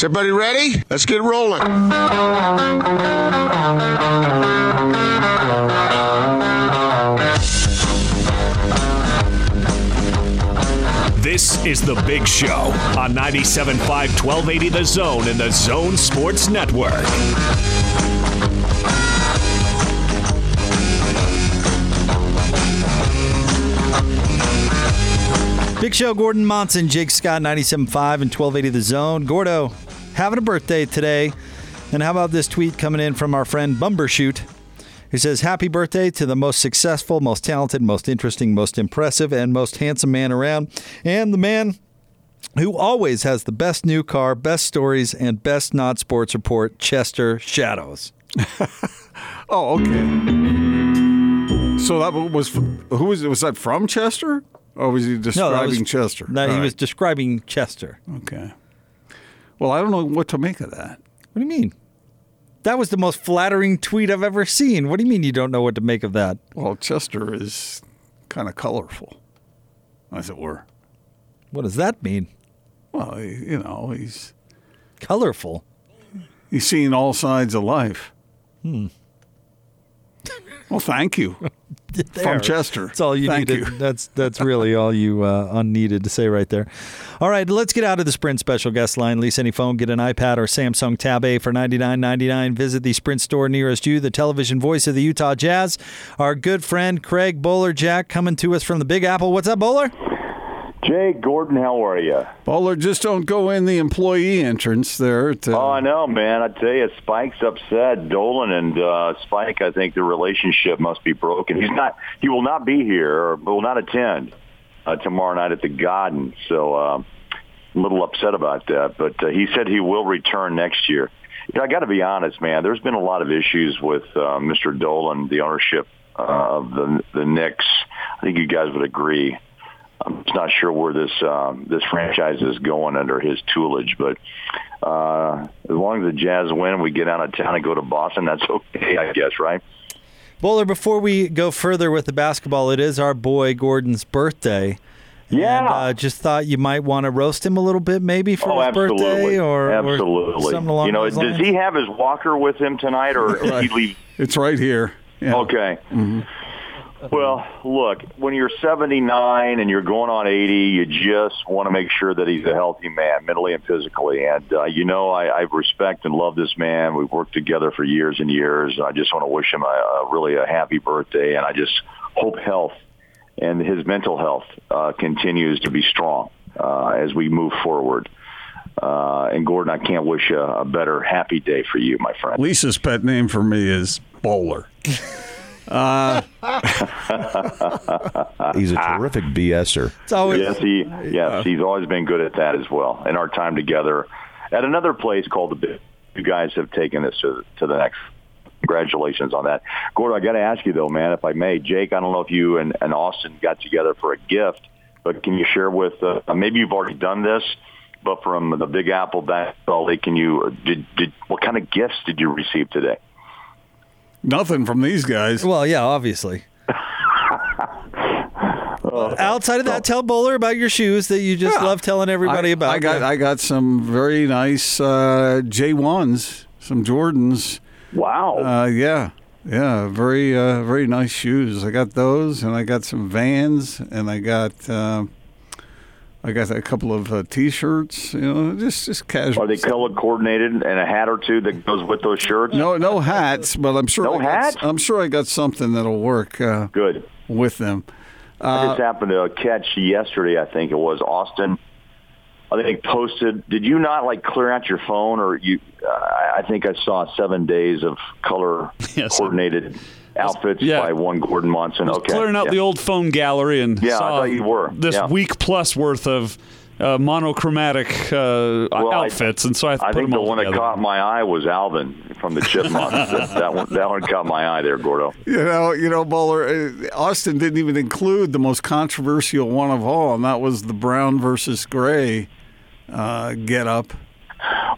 Is everybody ready? Let's get rolling. This is The Big Show on 97.5 1280 The Zone and The Zone Sports Network. Big Show, Gordon Monson, Jake Scott, 97.5 and 1280 The Zone. Gordo, having a birthday today. And how about this tweet coming in from our friend Bumbershoot, who says, Happy birthday to the most successful, most talented, most interesting, most impressive, and most handsome man around, and the man who always has the best new car, best stories, and best not sports report, Chester Shadows. Oh, okay. So that was who was was that from Chester? Or was he describing was- Chester? No, he All was describing Chester. okay. Well, I don't know what to make of that. What do you mean? That was the most flattering tweet I've ever seen. What do you mean you don't know what to make of that? Well, Chester is kind of colorful, as it were. What does that mean? Well, you know, he's Colorful. he's seen all sides of life. Hmm. Well, thank you. There. From Chester. That's all you Thank needed. you. That's that's really all you uh, unneeded to say right there. All right, let's get out of the Sprint special guest line. Lease any phone, get an iPad or Samsung Tab A for ninety nine ninety nine. Visit the Sprint store nearest you. The television voice of the Utah Jazz, our good friend Craig Bolerjack, coming to us from the Big Apple. What's up, Bowler? Jay Gordon, how are you? Bowler, just don't go in the employee entrance there. To, Oh, I know, man. I tell you, Spike's upset. Dolan and uh, Spike, I think the relationship must be broken. He's not. He will not be here or will not attend uh, tomorrow night at the Garden. So uh, a little upset about that. But uh, he said he will return next year. You know, I got to be honest, man. There's been a lot of issues with uh, Mr. Dolan, the ownership uh, of the the Knicks. I think you guys would agree. I'm just not sure where this um, this franchise is going under his toolage, but uh, as long as the Jazz win, we get out of town and go to Boston. That's okay, I guess, right? Bowler, before we go further with the basketball, it is our boy Gordon's birthday. Yeah. And, uh, just thought you might want to roast him a little bit, maybe for oh, his absolutely, birthday, or, or absolutely. something along you know, those does lines. he have his walker with him tonight, or did he leave? It's right here. Yeah. Okay. Well, look, when you're 79 and you're going on 80, you just want to make sure that he's a healthy man, mentally and physically. And uh, you know, I, I respect and love this man. We've worked together for years and years. I just want to wish him a, a really a happy birthday, and I just hope health and his mental health uh, continues to be strong uh, as we move forward. Uh, and Gordon, I can't wish a, a better happy day for you, my friend. Lisa's pet name for me is Bowler. He's a terrific BSer. It's always Yes, he yes, he's always been good at that as well. In our time together at another place called the Big, you guys have taken this to to the next. Congratulations on that, Gordon. I got to ask you though, man, if I may, Jake. I don't know if you and, and Austin got together for a gift, but can you share with? Uh, maybe you've already done this, but from the Big Apple basketball league, can you did did what kind of gifts did you receive today? Nothing from these guys. well, yeah, obviously. Outside of that, tell Bowler about your shoes that you just Yeah. love telling everybody I, about. I got I got some very nice uh, J ones, some Jordans. Wow. Uh, yeah, yeah, very uh, very nice shoes. I got those, and I got some Vans, and I got uh, I got a couple of uh, T-shirts. You know, just just casual. Are they color coordinated and a hat or two that goes with those shirts? No, no hats, but I'm sure. No I got. I'm sure I got something that'll work uh, Good. with them. I just happened to catch yesterday. I think it was Austin. I think posted. Did you not like clear out your phone, or you? Uh, I think I saw seven days of color Yes. coordinated outfits Yeah. by one Gordon Monson. Okay, clearing out yeah. the old phone gallery and Yeah, I saw thought you were. this Yeah. week plus worth of uh, monochromatic uh, Well, I- outfits, and so I, I put think them the one together. that caught my eye was Alvin from the Chipmunks. that, that one, that one caught my eye there, Gordo. You know, you know, Bowler. uh, Austin didn't even include the most controversial one of all, and that was the brown versus gray uh, get up.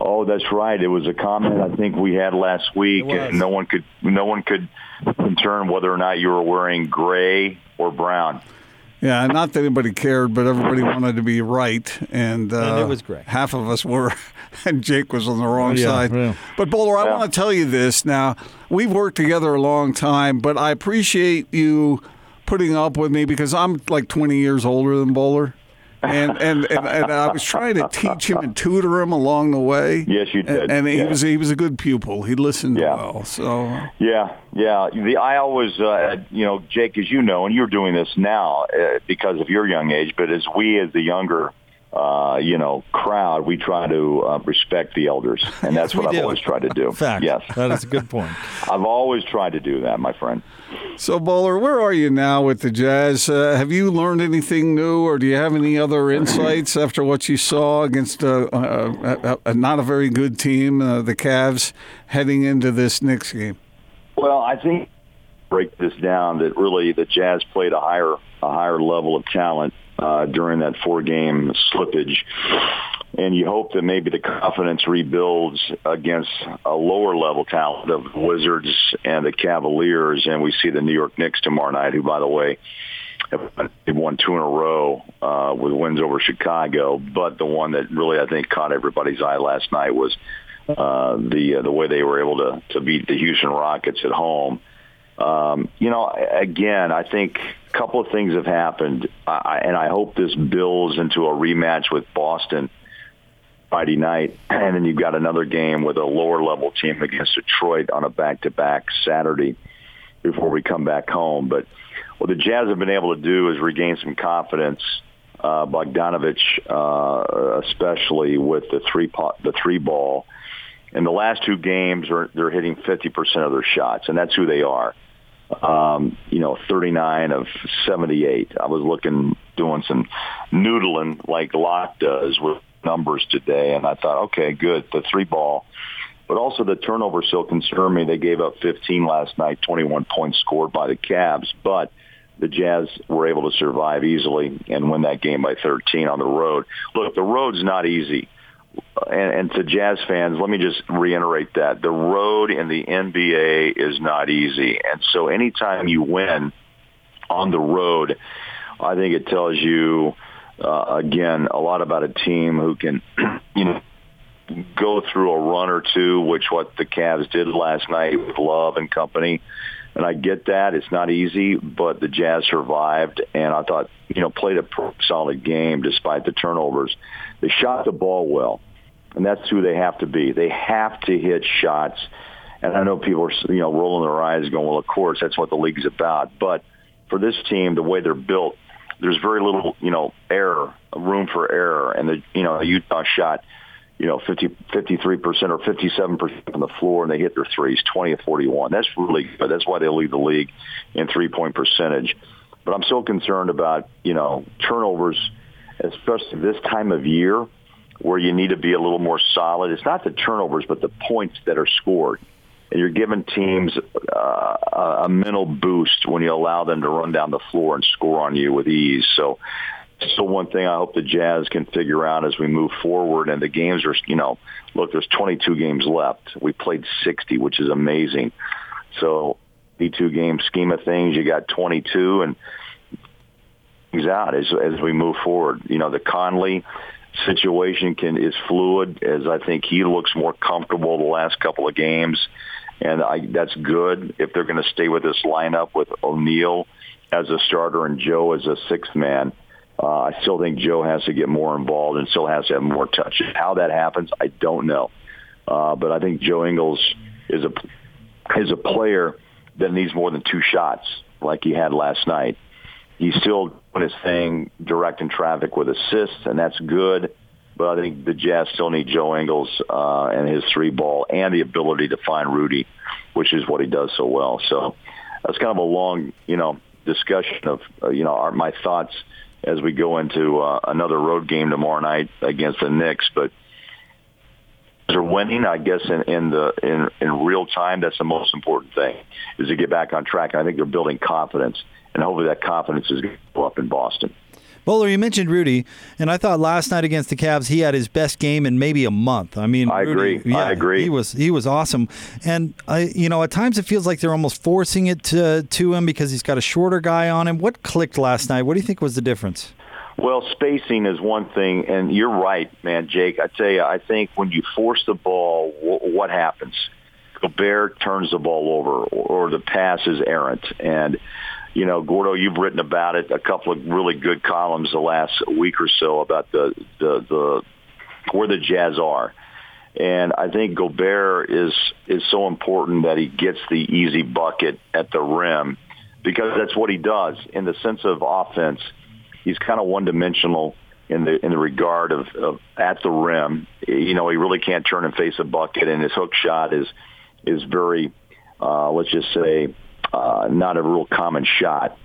Oh, that's right. It was a comment I think we had last week, and no one could no one could determine whether or not you were wearing gray or brown. Yeah, not that anybody cared, but everybody wanted to be right, and, uh, And it was great. Half of us were, and Jake was on the wrong Yeah, side. yeah. But Bowler, I Yeah. want to tell you this. Now we've worked together a long time, but I appreciate you putting up with me because I'm like 20 years older than Bowler. And, and, and, and I was trying to teach him and tutor him along the way. Yes, you did. And, and he Yeah. was he was a good pupil. He listened Yeah. well. So Yeah, yeah. The I always, uh, you know, Jake, as you know, and you're doing this now uh, because of your young age. But as we, as the younger, uh, you know, crowd, we try to uh, respect the elders, and that's what I've do. always tried to do. Fact. Yes, That is a good point. I've always tried to do that, my friend. So, Bowler, where are you now with the Jazz? Uh, have you learned anything new, or do you have any other insights after what you saw against uh, a, a, a not a very good team, uh, the Cavs, heading into this Knicks game? Well, I think break this down that really the Jazz played a higher a higher level of talent uh, during that four game slippage, and you hope that maybe the confidence rebuilds against a lower level talent of Wizards and the Cavaliers, and we see the New York Knicks tomorrow night, who by the way. They've won two in a row uh, with wins over Chicago, but the one that really I think caught everybody's eye last night was uh, the uh, the way they were able to to beat the Houston Rockets at home. Um, you know, again, I think a couple of things have happened, I, and I hope this builds into a rematch with Boston Friday night, and then you've got another game with a lower level team against Detroit on a back to back Saturday before we come back home. But what the Jazz have been able to do is regain some confidence. Uh, Bogdanovich, uh, especially with the three po- the three ball, in the last two games, are, they're hitting 50% of their shots, and that's who they are. Um, you know, 39 of 78. I was looking, doing some noodling like Locke does with numbers today, and I thought, okay, good, the three ball. But also the turnover still concerned me. They gave up 15 last night, 21 points scored by the Cavs, but the Jazz were able to survive easily and win that game by 13 on the road. Look, the road's not easy and, and to Jazz fans, let me just reiterate that the road in the NBA is not easy, and so anytime you win on the road, I think it tells you uh, again a lot about a team who can, you know, go through a run or two, which what the Cavs did last night with Love and company. And I get that it's not easy, but the Jazz survived, and I thought you know played a solid game despite the turnovers. They shot the ball well, and that's who they have to be. They have to hit shots. And I know people are you know rolling their eyes, going, "Well, of course, that's what the league's about." But for this team, the way they're built, there's very little you know error, room for error, and the you know Utah shot you know, 50, 53% or 57% on the floor, and they hit their threes, 20 of 41. That's really good. That's why they lead the league in three-point percentage. But I'm still concerned about, you know, turnovers, especially this time of year where you need to be a little more solid. It's not the turnovers, but the points that are scored. And you're giving teams uh, a mental boost when you allow them to run down the floor and score on you with ease. So still one thing I hope the Jazz can figure out as we move forward. And the games are, you know, look, there's 22 games left. We played 60, which is amazing. So the two game scheme of things, you got 22 and he's out as as we move forward. You know, the Conley situation can is fluid as I think he looks more comfortable the last couple of games. And I, that's good if they're going to stay with this lineup with O'Neal as a starter and Joe as a sixth man. Uh, I still think Joe has to get more involved and still has to have more touches. How that happens, I don't know. Uh, but I think Joe Ingles is a is a player that needs more than two shots like he had last night. He's still doing his thing, directing traffic with assists, and that's good. But I think the Jazz still need Joe Ingles uh, and his three ball and the ability to find Rudy, which is what he does so well. So that's kind of a long, you know, discussion of uh, you know our, my thoughts as we go into uh, another road game tomorrow night against the Knicks. But they're winning, I guess, in, in the in, in real time. That's the most important thing is to get back on track. And I think they're building confidence, and hopefully that confidence is going to go up in Boston. Bowler, you mentioned Rudy, and I thought last night against the Cavs he had his best game in maybe a month. I mean, I Rudy, agree. Yeah, I agree. He was he was awesome, and I, you know, at times it feels like they're almost forcing it to to him because he's got a shorter guy on him. What clicked last night? What do you think was the difference? Well, spacing is one thing, and you're right, man, Jake. I tell you, I think when you force the ball, w- what happens? Gobert turns the ball over, or, or the pass is errant, and you know, Gordo, you've written about it. A couple of really good columns the last week or so about the the, the where the Jazz are. And I think Gobert is is so important that he gets the easy bucket at the rim because that's what he does in the sense of offense. He's kind of one dimensional in the in the regard of, of at the rim. You know, he really can't turn and face a bucket, and his hook shot is is very uh, let's just say uh, not a real common shot.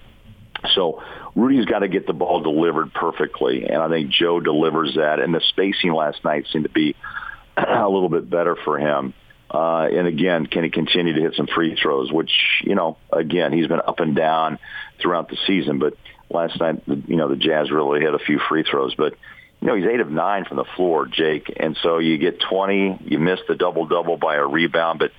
So Rudy's got to get the ball delivered perfectly, and I think Joe delivers that. And the spacing last night seemed to be a little bit better for him. Uh, and again, can he continue to hit some free throws? Which you know, again, he's been up and down throughout the season. But last night, you know, the Jazz really hit a few free throws. But you know, he's eight of nine from the floor, Jake. And so you get 20, you miss the double double by a rebound, but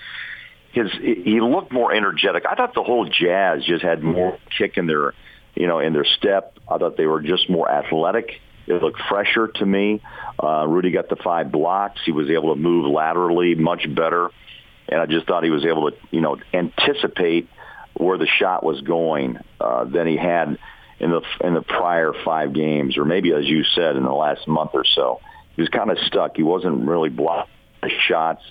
his he looked more energetic. I thought the whole Jazz just had more kick in their, you know, in their step. I thought they were just more athletic. It looked fresher to me. Uh, Rudy got the five blocks. He was able to move laterally much better, and I just thought he was able to, you know, anticipate where the shot was going uh, than he had in the in the prior five games, or maybe as you said in the last month or so. He was kind of stuck. He wasn't really blocking the shots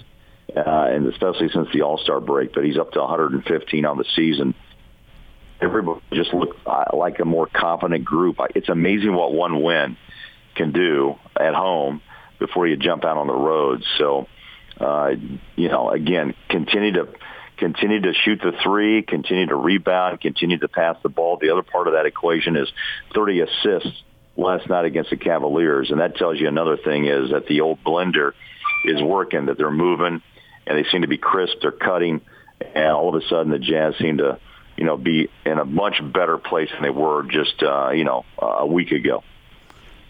uh, and especially since the All Star break. But he's up to 115 on the season. Everybody just looked uh, like a more confident group. It's amazing what one win can do at home before you jump out on the road. So, uh, you know, again, continue to continue to shoot the three, continue to rebound, continue to pass the ball. The other part of that equation is 30 assists last night against the Cavaliers, and that tells you another thing is that the old blender is working, that they're moving, and they seem to be crisp. They're cutting, and all of a sudden the Jazz seem to, you know, be in a much better place than they were just, uh, you know, a week ago.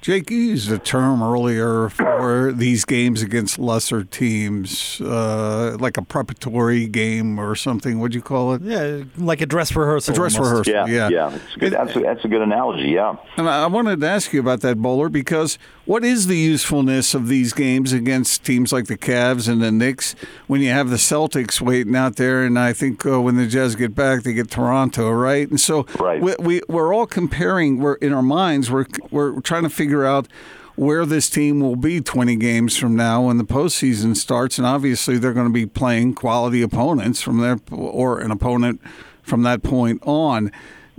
Jake, you used a term earlier for these games against lesser teams, uh, like a preparatory game or something. What'd you call it? Yeah, like a dress rehearsal. A dress almost. rehearsal. Yeah, yeah. yeah. It's good. That's, a, that's a good analogy. Yeah. And I wanted to ask you about that, Bowler, because what is the usefulness of these games against teams like the Cavs and the Knicks when you have the Celtics waiting out there? And I think uh, when the Jazz get back, they get Toronto, right? And so Right. we, we, we're all comparing, we're in our minds, we're, we're trying to figure out where this team will be 20 games from now when the postseason starts. And obviously, they're going to be playing quality opponents from there or an opponent from that point on.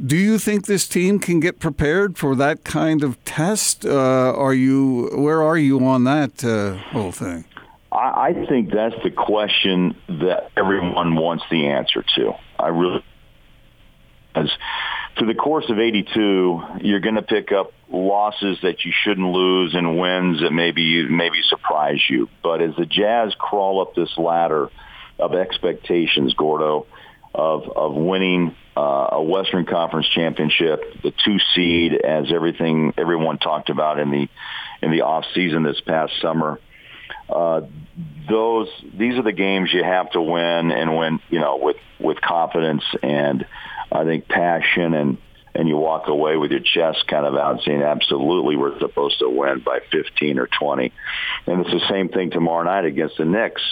Do you think this team can get prepared for that kind of test? Uh, are you where are you on that uh, whole thing? I, I think that's the question that everyone wants the answer to. I really, as through the course of 82, you're going to pick up losses that you shouldn't lose and wins that maybe maybe surprise you. But as the Jazz crawl up this ladder of expectations, Gordo, of of winning uh, a Western Conference championship, the two seed, as everything everyone talked about in the in the off season this past summer. Uh, those these are the games you have to win and win you know with with confidence and I think passion and and you walk away with your chest kind of out saying absolutely we're supposed to win by 15 or 20 and it's the same thing tomorrow night against the Knicks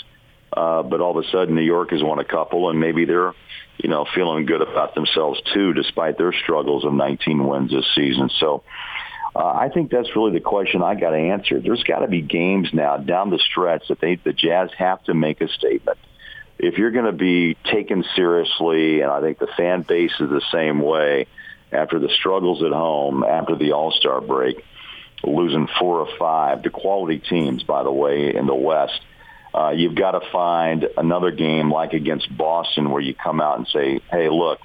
uh, but all of a sudden New York has won a couple and maybe they're you know feeling good about themselves too despite their struggles of 19 wins this season so uh, I think that's really the question I got to answer. There's got to be games now down the stretch that they, the Jazz have to make a statement. If you're going to be taken seriously, and I think the fan base is the same way after the struggles at home, after the All-Star break, losing four or five to quality teams, by the way, in the West, uh, you've got to find another game like against Boston where you come out and say, hey, look,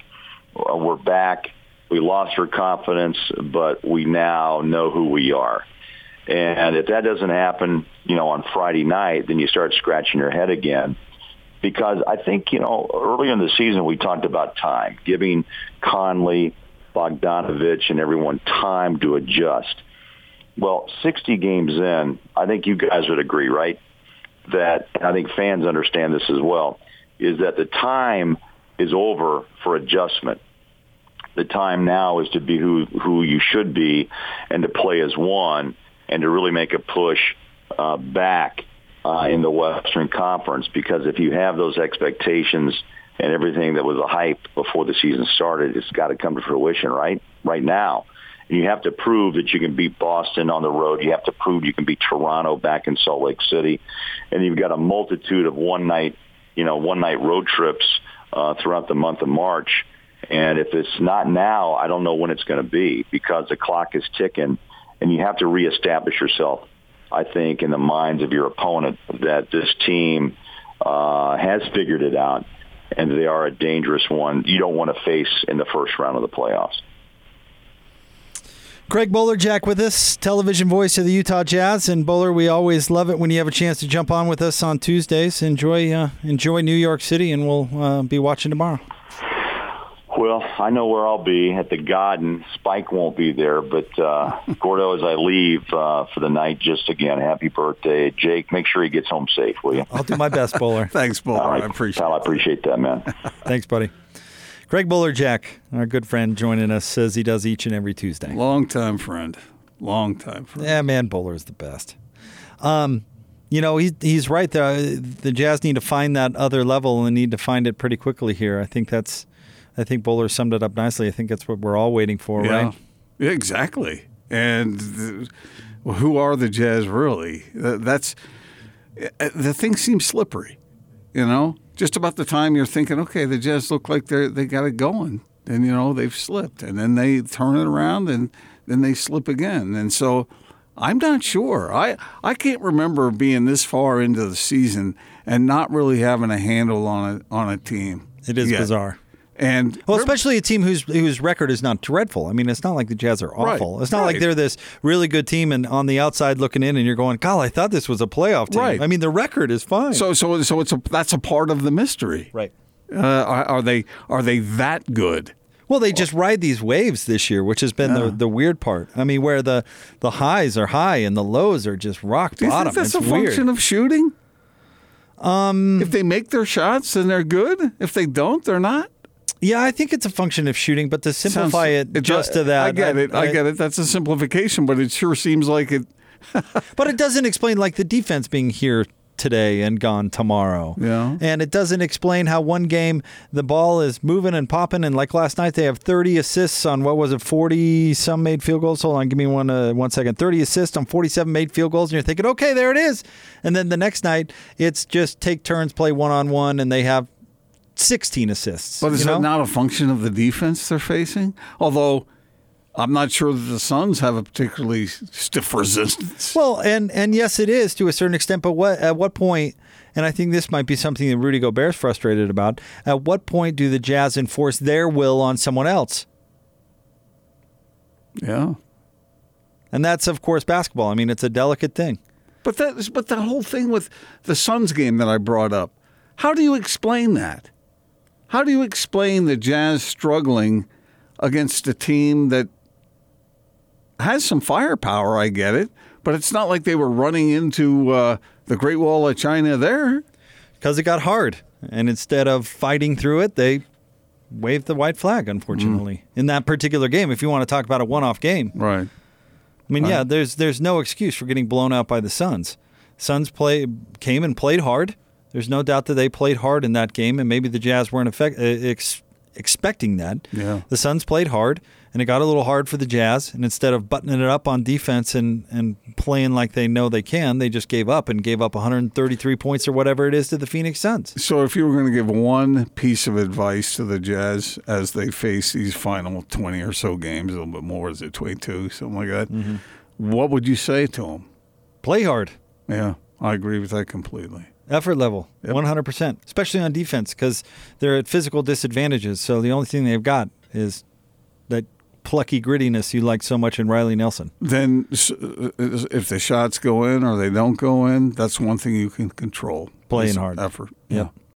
uh, we're back we lost our confidence, but we now know who we are. And if that doesn't happen, you know, on Friday night, then you start scratching your head again. Because I think, you know, early in the season we talked about time, giving Conley Bogdanovich and everyone time to adjust. Well, 60 games in, I think you guys would agree, right? That I think fans understand this as well. Is that the time is over for adjustment. The time now is to be who who you should be, and to play as one, and to really make a push uh, back uh, in the Western Conference. Because if you have those expectations and everything that was a hype before the season started, it's got to come to fruition right right now. And you have to prove that you can beat Boston on the road. You have to prove you can beat Toronto back in Salt Lake City, and you've got a multitude of one night, you know, one night road trips uh, throughout the month of March. And if it's not now, I don't know when it's going to be because the clock is ticking, and you have to reestablish yourself. I think in the minds of your opponent that this team uh, has figured it out, and they are a dangerous one. You don't want to face in the first round of the playoffs. Craig Bolerjack with us, television voice of the Utah Jazz. And Bowler, we always love it when you have a chance to jump on with us on Tuesdays. Enjoy, uh, enjoy New York City, and we'll uh, be watching tomorrow. Well, I know where I'll be at the Garden. Spike won't be there, but uh, Gordo, as I leave uh, for the night, just again, happy birthday, Jake. Make sure he gets home safe, will you? I'll do my best, Bowler. Thanks, Bull. All right, I appreciate pal, I appreciate that, man. Thanks, buddy. Craig Bolerjack, our good friend, joining us, says he does each and every Tuesday. Long time friend. Long time friend. Yeah, man, Bowler is the best. Um, you know, he's he's right. The the Jazz need to find that other level and need to find it pretty quickly here. I think that's, I think Bowler summed it up nicely. I think that's what we're all waiting for, Yeah. right? Yeah, exactly. And who are the Jazz really? That's uh, the thing seems slippery. You know, just about the time you're thinking, okay, the Jazz look like they they got it going, and you know they've slipped, and then they turn it around, and then they slip again, and so. I'm not sure. I, I can't remember being this far into the season and not really having a handle on a on a team. It is yet. bizarre. And Well, especially a team whose whose record is not dreadful. I mean, it's not like the Jazz are Right, awful. It's not like they're this really good team and on the outside looking in, and you're going, "God, I thought this was a playoff team." Right. I mean, the record is fine. so so so it's a that's a part of the mystery. right. Uh, are, are they are they that good? Well, they just ride these waves this year, which has been the, the weird part. I mean, where the, the highs are high and the lows are just rock bottom. think that's it's a weird. function of shooting? Um, if they make their shots, then they're good. If they don't, they're not. Yeah, I think it's a function of shooting, but to simplify Sounds- it just to that, I get it. I, get it. That's a simplification, but it sure seems like it. But it doesn't explain like the defense being here today and gone tomorrow. Yeah. And it doesn't explain how one game the ball is moving and popping and like last night they have 30 assists on what was it 40 some made field goals. Hold on, give me one uh, one second. 30 assists on 47 made field goals and you're thinking, "Okay, there it is." And then the next night it's just take turns play one on one and they have 16 assists. But is you know? that not a function of the defense they're facing? Although I'm not sure that the Suns have a particularly stiff resistance. Well, and and yes, it is to a certain extent. But what at what point? And I think this might be something that Rudy Gobert's frustrated about. At what point do the Jazz enforce their will on someone else? Yeah. And that's of course basketball. I mean, it's a delicate thing. But that but the whole thing with the Suns game that I brought up, how do you explain that? How do you explain the Jazz struggling against a team that has some firepower? I get it, but it's not like they were running into uh, the Great Wall of China there. because it got hard. And instead of fighting through it, they waved the white flag, unfortunately, in that particular game. If you want to talk about a one off game, Right. I mean, yeah, there's there's no excuse for getting blown out by the Suns. Suns play came and played hard. There's no doubt that they played hard in that game, and maybe the Jazz weren't effect, uh, ex, expecting that. Yeah. The Suns played hard, and it got a little hard for the Jazz. And instead of buttoning it up on defense and, and playing like they know they can, they just gave up and gave up 133 points or whatever it is to the Phoenix Suns. So, if you were going to give one piece of advice to the Jazz as they face these final 20 or so games, a little bit more, is it 22, something like that, what would you say to them? Play hard. Yeah, I agree with that completely. Effort level, Yep. 100%, especially on defense because they're at physical disadvantages. So the only thing they've got is that plucky grittiness you like so much in Riley Nelson. Then, uh, if the shots go in or they don't go in, that's one thing you can control. Playing hard. Effort. Yep.